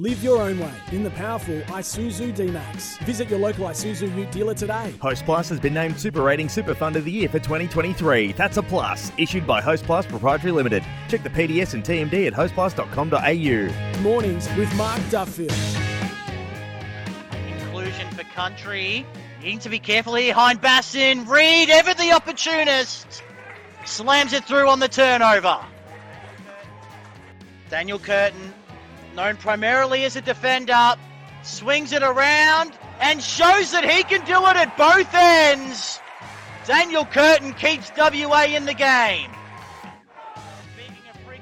Live your own way in the powerful Isuzu D-Max. Visit your local Isuzu Ute dealer today. Host Plus has been named Super Rating Super Fund of the Year for 2023. That's a plus. Issued by Host Plus Proprietary Limited. Check the PDS and TMD at hostplus.com.au. Mornings with Mark Duffield. Inclusion for country. Needing to be careful here. Hindbasson. Reid, ever the opportunist. Slams it through on the turnover. Daniel Curtin, known primarily as a defender, swings it around and shows that he can do it at both ends. Daniel Curtin keeps WA in the game. Speaking of, freak,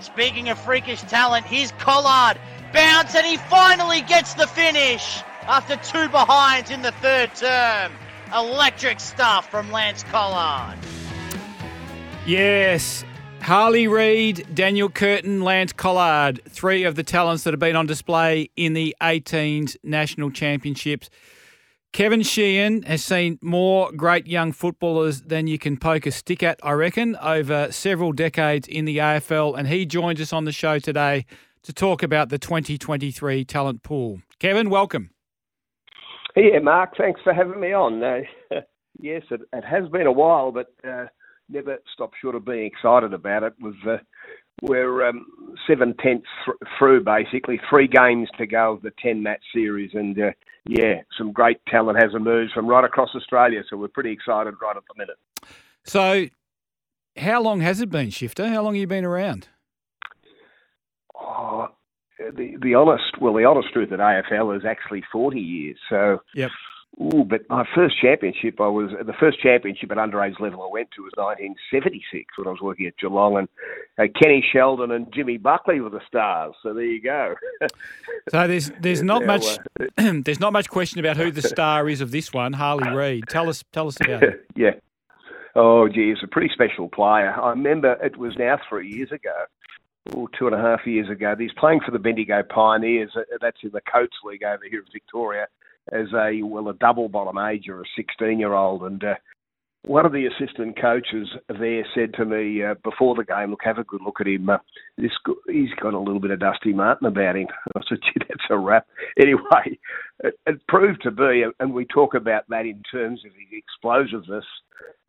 speaking of freakish talent, here's Collard. Bounce and he finally gets the finish after two behinds in the third term. Electric stuff from Lance Collard. Yes. Harley Reid, Daniel Curtin, Lance Collard, three of the talents that have been on display in the 18s National Championships. Kevin Sheehan has seen more great young footballers than you can poke a stick at, I reckon, over several decades in the AFL, and he joins us on the show today to talk about the 2023 talent pool. Kevin, welcome. Yeah, Mark, thanks for having me on. Uh, yes, it, it, has been a while, but uh, never stopped short of being excited about it. We've, uh, we're um, seven tenths th- through, basically, three games to go of the 10 match series, and uh, yeah, some great talent has emerged from right across Australia, so we're pretty excited right at the minute. So, how long has it been, Shifter? How long have you been around? Oh, the the honest, well, the honest truth at AFL is actually 40 years. So, yep. Ooh, but my first championship, I was the first championship at underage level I went to was 1976 when I was working at Geelong, and uh, Kenny Sheldon and Jimmy Buckley were the stars. So there you go. so there's there's not now, much uh, there's not much question about who the star is of this one, Harley Reid. Tell us tell us about it. yeah. Oh, gee, it's a pretty special player. I remember it was now three years ago oh, two and a half years ago. He's playing for the Bendigo Pioneers. That's in the Coates League over here in Victoria as a well a double bottom age or a 16 year old and uh, one of the assistant coaches there said to me uh, before the game, "Look, have a good look at him. Uh, this he's got a little bit of Dusty Martin about him." I said, "Gee, that's a wrap." Anyway, it, it proved to be, and we talk about that in terms of his explosiveness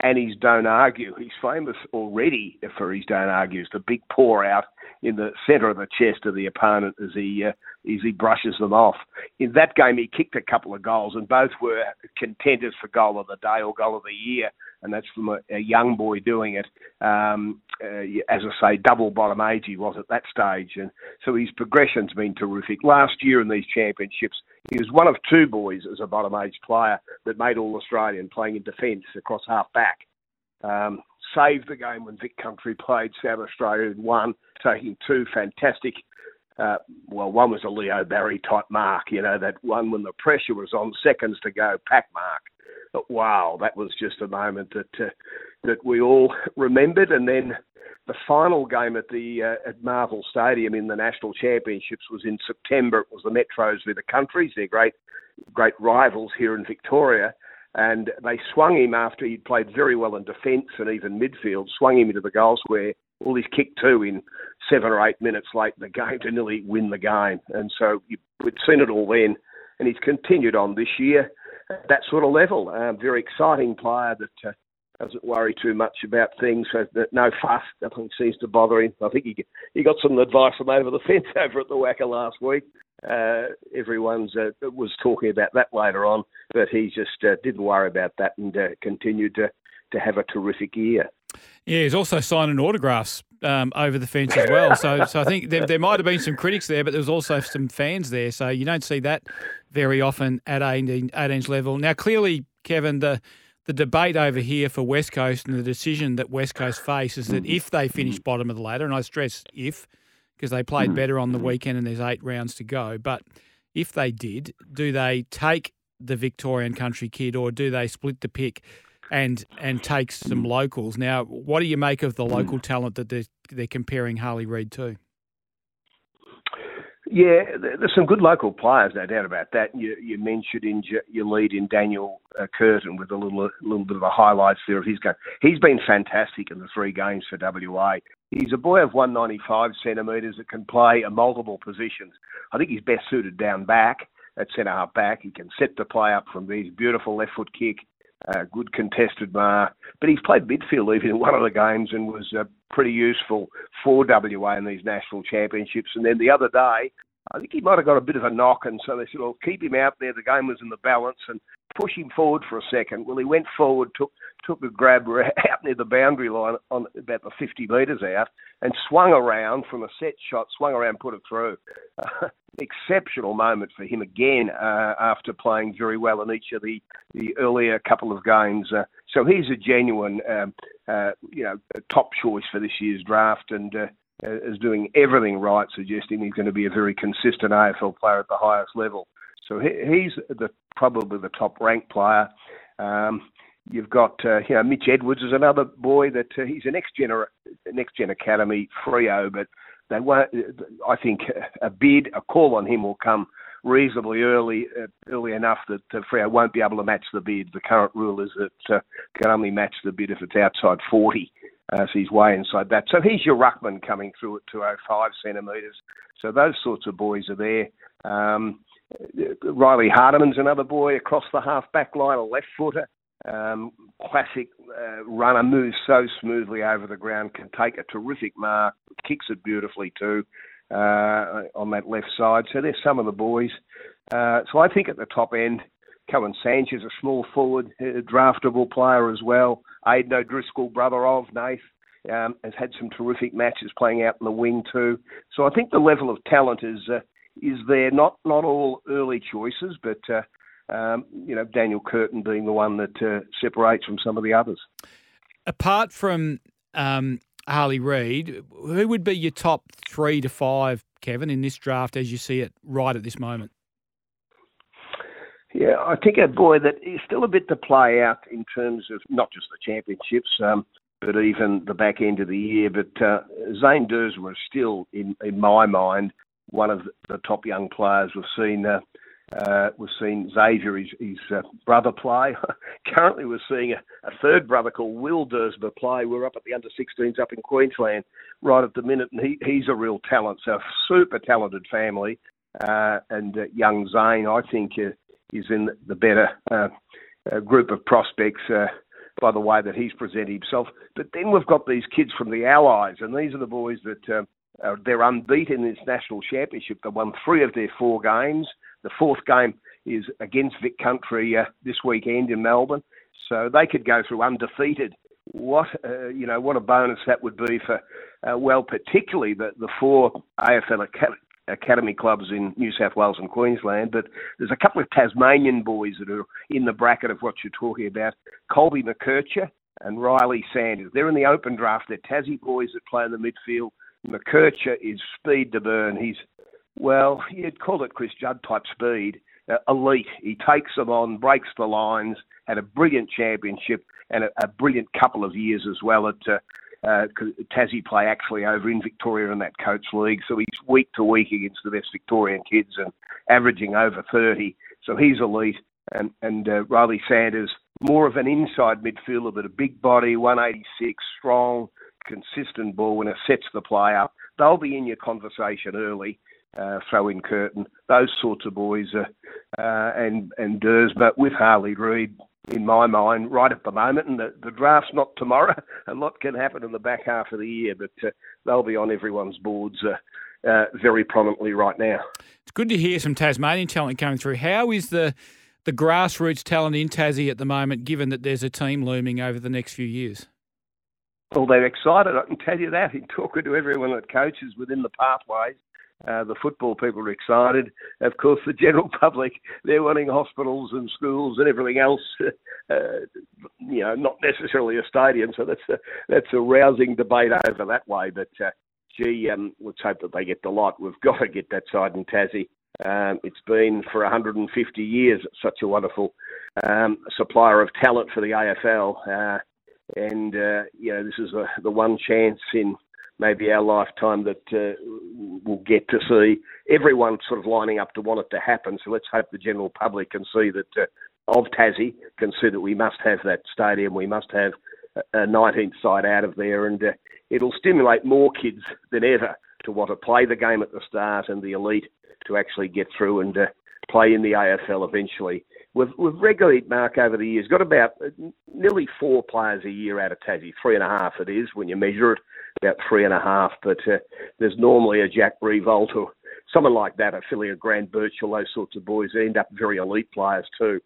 and his don't argue. He's famous already for his don't argue. It's the big pour out in the centre of the chest of the opponent as he uh, as he brushes them off. In that game, he kicked a couple of goals, and both were contenders for goal of the day or goal of the year, and that's from a, a young boy doing it. Um, uh, as I say, double bottom age he was at that stage, and so his progression's been terrific. Last year in these championships, he was one of two boys as a bottom age player that made All Australian, playing in defence across half back. Um, saved the game when Vic Country played South Australia and won, taking two fantastic. Uh, well, one was a Leo Barry type mark, you know, that one when the pressure was on, seconds to go, pack mark. But wow, that was just a moment that uh, that we all remembered. And then the final game at the uh, at Marvel Stadium in the National Championships was in September. It was the Metros with the Countries, their great great rivals here in Victoria and they swung him after he'd played very well in defence and even midfield, swung him into the goal square. Well, he's kicked two in seven or eight minutes late in the game to nearly win the game. And so we'd seen it all then, and he's continued on this year at that sort of level. Very exciting player that uh, doesn't worry too much about things. So no fuss, nothing seems to bother him. I think he he got some advice from over the fence over at the WACA last week. Uh, everyone's uh, was talking about that later on, but he just uh, didn't worry about that and uh, continued to to have a terrific year. Yeah, he's also signing autographs um, over the fence as well. So, so I think there, there might have been some critics there, but there was also some fans there. So you don't see that very often at 18, 18 level. Now, clearly, Kevin, the the debate over here for West Coast and the decision that West Coast face is that mm. if they finish bottom of the ladder, and I stress if, because they played mm. better on the weekend and there's eight rounds to go, but if they did, do they take the Victorian country kid, or do they split the pick and and take some locals? Now, what do you make of the local talent that they're, they're comparing Harley Reid to? Yeah, there's some good local players, no doubt about that. You, you mentioned in your lead in Daniel uh, Curtin with a little a little bit of a highlights there of his game. He's been fantastic in the three games for WA. He's a boy of 195 centimetres that can play a multiple positions. I think he's best suited down back at centre half back. He can set the play up from these beautiful left foot kick, uh, good contested mark. But he's played midfield even in one of the games and was uh, pretty useful for WA in these national championships. And then the other day, I think he might have got a bit of a knock, and so they said, "Well, keep him out there. The game was in the balance, and push him forward for a second. Well, he went forward, took took a grab out near the boundary line on about the 50 metres out, and swung around from a set shot, swung around, put it through. Exceptional moment for him again uh, after playing very well in each of the, the earlier couple of games. Uh, so he's a genuine, um, uh, you know, top choice for this year's draft, and uh, is doing everything right, suggesting he's going to be a very consistent AFL player at the highest level. So he, he's the probably the top ranked player. Um, you've got uh, you know Mitch Edwards is another boy that uh, he's a next gener next gen academy Freo, but they won't. I think a bid, a call on him will come reasonably early, uh, early enough that uh, Freo won't be able to match the bid. The current rule is that uh, can only match the bid if it's outside 40. Uh, so he's way inside that. So he's your ruckman coming through at 205 centimetres. So those sorts of boys are there. Um, Riley Hardeman's another boy across the half back line, a left footer. Um, classic uh, runner, moves so smoothly over the ground, can take a terrific mark, kicks it beautifully too uh, on that left side. So there's some of the boys. Uh, so I think at the top end, Cohen Sanchez, a small forward, a draftable player as well. Aidan O'Driscoll, brother of Nath, um, has had some terrific matches playing out in the wing too. So I think the level of talent is uh, is there. Not not all early choices, but uh, um, you know Daniel Curtin being the one that uh, separates from some of the others. Apart from um, Harley Reid, who would be your top three to five, Kevin, in this draft as you see it right at this moment? Yeah, I think a boy that is still a bit to play out in terms of not just the championships, um, but even the back end of the year. But uh, Zane Duursma is still, in, in my mind, one of the top young players we've seen. Uh, uh, we've seen Xavier, his, his uh, brother, play. Currently, we're seeing a, a, third brother called Will Duursma play. We're up at the under 16s up in Queensland right at the minute, and he, he's a real talent. So, super talented family. Uh, and uh, young Zane, I think, uh, is in the better group of prospects by the way that he's presented himself. But then we've got these kids from the Allies, and these are the boys that um, uh, they're unbeaten in this national championship. They won three of their four games. The fourth game is against Vic Country uh, this weekend in Melbourne, so they could go through undefeated. What uh, you know, what a bonus that would be for uh, well, particularly the the four AFL academy clubs in New South Wales and Queensland, but there's a couple of Tasmanian boys that are in the bracket of what you're talking about. Colby McKercher and Riley Sanders. They're in the open draft. They're Tassie boys that play in the midfield. McKercher is speed to burn. He's, well, you'd call it Chris Judd type speed. Uh, elite. He takes them on, breaks the lines, had a brilliant championship and a, a brilliant couple of years as well at uh, uh, Tassie play actually over in Victoria in that Coates league, so he's week to week against the best Victorian kids and averaging over 30. So he's elite. And, and uh, Riley Sanders, more of an inside midfielder, but a big body, 186, strong, consistent ball winner, sets the play up. They'll be in your conversation early. Uh, throw in Curtin, those sorts of boys, uh, uh, and and Durs, but with Harley Reid, in my mind, right at the moment. And the, the draft's not tomorrow. A lot can happen in the back half of the year, but uh, they'll be on everyone's boards uh, uh, very prominently right now. It's good to hear some Tasmanian talent coming through. How is the the grassroots talent in Tassie at the moment, given that there's a team looming over the next few years? Well, they're excited. I can tell you that. In talking to everyone that coaches within the pathways, uh, the football people are excited. Of course, the general public, they're wanting hospitals and schools and everything else, uh, you know, not necessarily a stadium. So that's a, that's a rousing debate over that way. But, uh, gee, um, let's hope that they get the lot. We've got to get that side in Tassie. Um, it's been for 150 years such a wonderful um, supplier of talent for the AFL. Uh, and, uh, you know, this is the, the one chance in maybe our lifetime that uh, we'll get to see everyone sort of lining up to want it to happen. So let's hope the general public can see that uh, of Tassie can see that we must have that stadium. We must have a 19th side out of there, and uh, it'll stimulate more kids than ever to want to play the game at the start and the elite to actually get through and uh, play in the AFL eventually. We've, we've regularly, Mark, over the years, got about uh, nearly four players a year out of Tassie. Three and a half it is when you measure it, about three and a half. But uh, there's normally a Jack Riewoldt or someone like that, a Philly Grant Birchall, those sorts of boys end up very elite players too.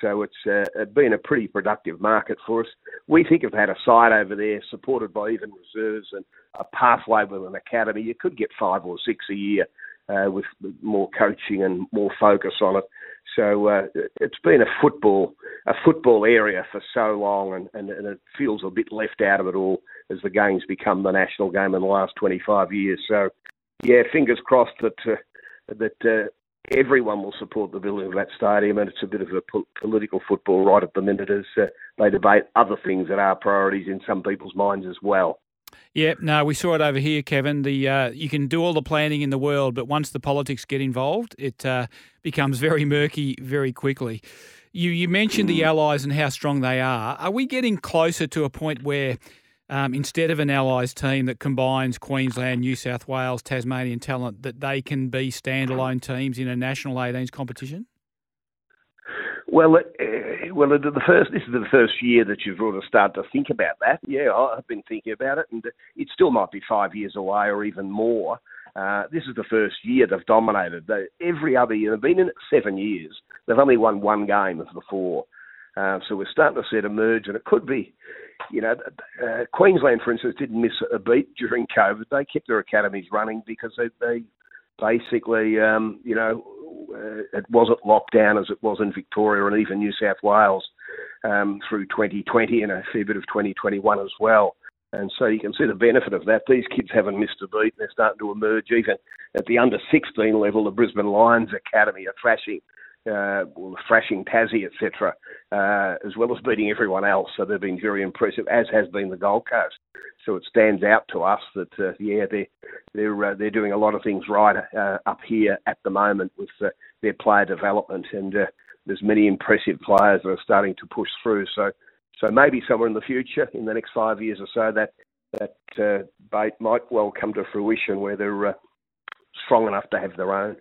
So it's uh, been a pretty productive market for us. We think they had a side over there supported by even reserves and a pathway with an academy, you could get five or six a year uh, with more coaching and more focus on it. So uh, it's been a football a football area for so long, and, and, and, it feels a bit left out of it all as the game's become the national game in the last 25 years. So, yeah, fingers crossed that uh, that uh, everyone will support the building of that stadium, and it's a bit of a po- political football right at the minute as uh, they debate other things that are priorities in some people's minds as well. Yeah, no, we saw it over here, Kevin. The uh, you can do all the planning in the world, but once the politics get involved, it uh, becomes very murky very quickly. You you mentioned the allies and how strong they are. Are we getting closer to a point where um, instead of an allies team that combines Queensland, New South Wales, Tasmanian talent, that they can be standalone teams in a national 18s competition? Well, uh, well, the first this is the first year that you've really started to think about that. Yeah, I've been thinking about it, and it still might be five years away or even more. Uh, this is the first year they've dominated. They, every other year, they've been in it seven years. They've only won one game of the four. Uh, so we're starting to see it emerge, and it could be, you know, uh, Queensland, for instance, didn't miss a beat during COVID. They kept their academies running because they, they basically, um, you know, it wasn't locked down as it was in Victoria and even New South Wales um, through 2020 and a fair bit of 2021 as well. And so you can see the benefit of that. These kids haven't missed a beat. And they're starting to emerge even at the under 16 level. The Brisbane Lions Academy are thrashing uh, thrashing Tassie, etc., uh, as well as beating everyone else. So they've been very impressive, as has been the Gold Coast. So it stands out to us that uh, yeah, they're they're uh, they're doing a lot of things right uh, up here at the moment with uh, their player development, and there's many impressive players that are starting to push through. So so maybe somewhere in the future, in the next five years or so, that that bait might well come to fruition where they're strong enough to have their own.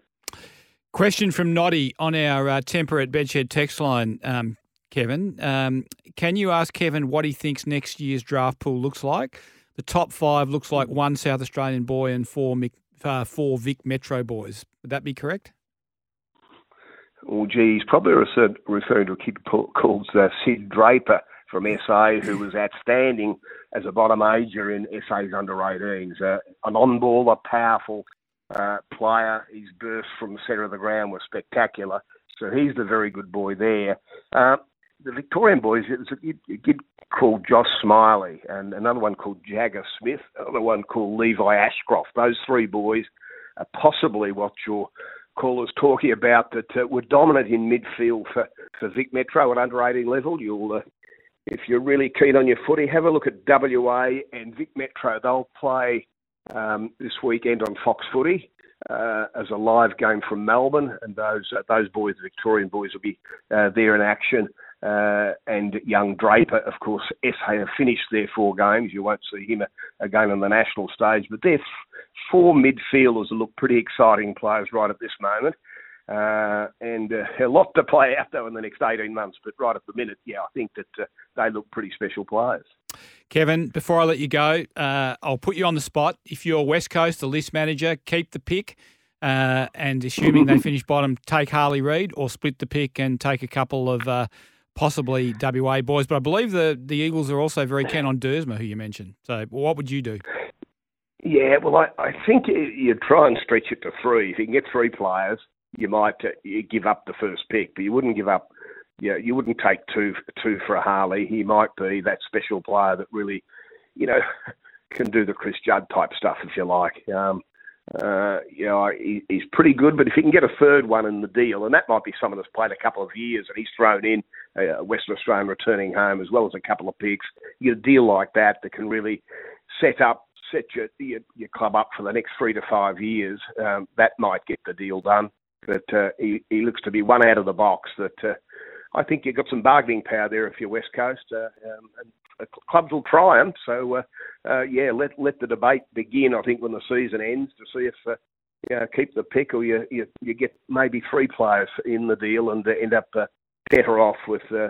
Question from Noddy on our uh, Temperate Bedshed text line, um, Kevin. Um, can you ask Kevin what he thinks next year's draft pool looks like? The top five looks like one South Australian boy and four, uh, four Vic Metro boys. Would that be correct? Well, gee, he's probably referring to a kid called uh, Sid Draper from SA, who was outstanding as a bottom ager in SA's under 18s. Uh, an on-baller, powerful, uh, player. His bursts from the centre of the ground were spectacular. So he's the very good boy there. Uh, the Victorian boys, it was a, a kid called Josh Smillie and another one called Jagga Smith, another one called Levi Ashcroft. Those three boys are possibly what your caller's talking about that uh, were dominant in midfield for, for Vic Metro at under 18 level. You'll, uh, if you're really keen on your footy, have a look at WA and Vic Metro. They'll play um, this weekend on Fox Footy uh, as a live game from Melbourne, and those uh, those boys, the Victorian boys, will be uh, there in action. Uh, and young Draper, of course, SA have finished their four games. You won't see him again on the national stage, but they're four midfielders look pretty exciting players right at this moment. Uh, and uh, a lot to play out though in the next 18 months. But right at the minute, yeah, I think that uh, they look pretty special players. Kevin, before I let you go, uh, I'll put you on the spot. If you're West Coast, the list manager, keep the pick. Uh, and assuming they finish bottom, take Harley Reid or split the pick and take a couple of uh, possibly WA boys. But I believe the, the Eagles are also very keen on Duursma, who you mentioned. So what would you do? Yeah, well, I, I think you try and stretch it to three. If you can get three players, you might uh, you give up the first pick, but you wouldn't give up. Yeah, you wouldn't take two two for a Harley. He might be that special player that really, you know, can do the Chris Judd type stuff if you like. Um, uh, you know, he, he's pretty good. But if he can get a third one in the deal, and that might be someone that's played a couple of years and he's thrown in uh, Western Australian returning home as well as a couple of picks, you get a deal like that that can really set up set your, your, your club up for the next three to five years. Um, that might get the deal done. But uh, he, he looks to be one out of the box that uh, I think you've got some bargaining power there if you're West Coast. Uh, um, and uh, clubs will try them. So, uh, uh, yeah, let let the debate begin. I think when the season ends to see if uh, you know, keep the pick or you, you you get maybe three players in the deal and end up uh, better off with. Uh,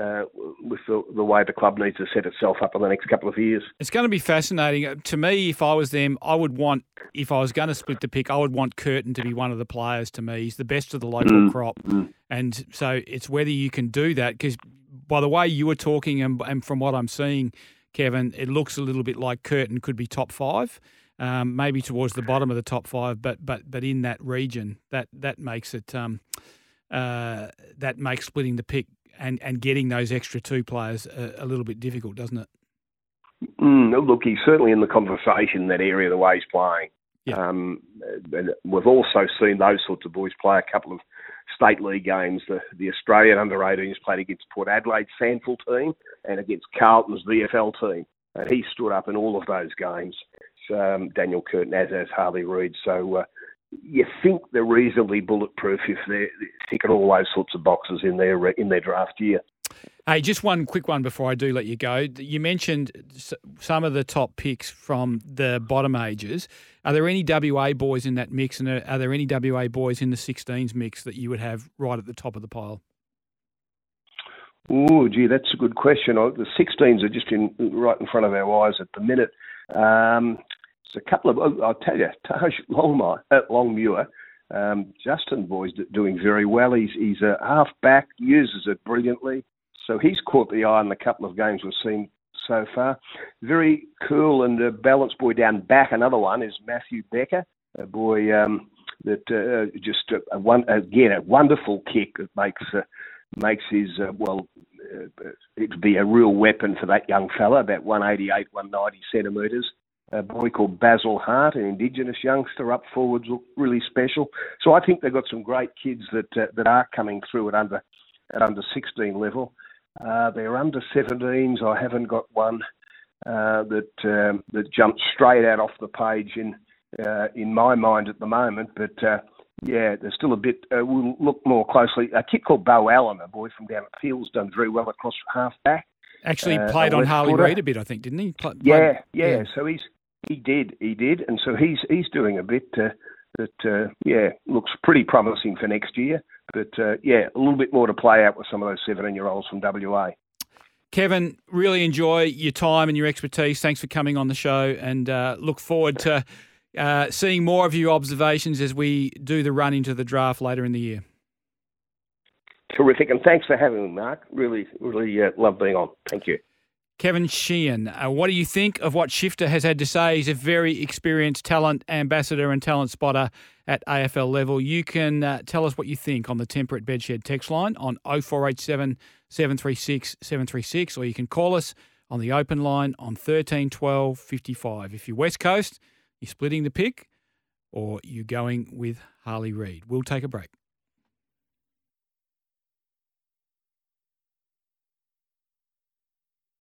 uh, with the, the way the club needs to set itself up in the next couple of years. It's going to be fascinating. Uh, to me, if I was them, I would want, if I was going to split the pick, I would want Curtin to be one of the players to me. He's the best of the local mm. crop. Mm. And so it's whether you can do that because by the way you were talking and, and from what I'm seeing, Kevin, it looks a little bit like Curtin could be top five. Um, maybe towards the bottom of the top five, but but but in that region, that that makes it um, uh, that makes splitting the pick and, and getting those extra two players a, a little bit difficult, doesn't it? Mm, look, he's certainly in the conversation in that area the way he's playing. Yeah. Um, and we've also seen those sorts of boys play a couple of state league games. The, the Australian under 18s played against Port Adelaide SANFL team and against Carlton's VFL team. And he stood up in all of those games, um, Daniel Curtin, as has Harley Reid. So uh, you think they're reasonably bulletproof if they're ticking all those sorts of boxes in their in their draft year. Hey, just one quick one before I do let you go. You mentioned some of the top picks from the bottom ages. Are there any WA boys in that mix, and are there any WA boys in the 16s mix that you would have right at the top of the pile? Oh, gee, that's a good question. The 16s are just in right in front of our eyes at the minute. Um, a couple of, oh, I'll tell you, Taj Longmire, uh, Longmuir, um, Justin Boy's doing very well. He's he's a half back, uses it brilliantly. So he's caught the eye in the couple of games we've seen so far. Very cool and a balanced boy down back. Another one is Matthew Becker, a boy um, that uh, just a, a one, again a wonderful kick that makes uh, makes his uh, well uh, it'd be a real weapon for that young fella, about 188, 190 centimetres a boy called Basil Hart, an Indigenous youngster up forwards, look really special. So I think they've got some great kids that uh, that are coming through at under at under 16 level. Uh, they're under 17s. I haven't got one uh, that um, that jumps straight out off the page in uh, in my mind at the moment, but. Uh, yeah, there's still a bit. Uh, we'll look more closely. A kid called Bo Allan, a boy from down at Fields, done very well across half back. Actually, played on Harley Reid a bit, I think, didn't he? Play, yeah, yeah, yeah. So he's he did, he did, and so he's he's doing a bit uh, that uh, yeah looks pretty promising for next year. But uh, yeah, a little bit more to play out with some of those 17 year olds from WA. Kevin, really enjoy your time and your expertise. Thanks for coming on the show, and uh, look forward to uh, seeing more of your observations as we do the run into the draft later in the year. Terrific, and thanks for having me, Mark. Really, really uh, love being on. Thank you. Kevin Sheehan, uh, what do you think of what Shifter has had to say? He's a very experienced talent ambassador and talent spotter at AFL level. You can uh, tell us what you think on the Temperate Bedshed text line on 0487 736 736, or you can call us on the open line on 13 12 55. If you're West Coast, you're splitting the pick, or you're going with Harley Reid. We'll take a break.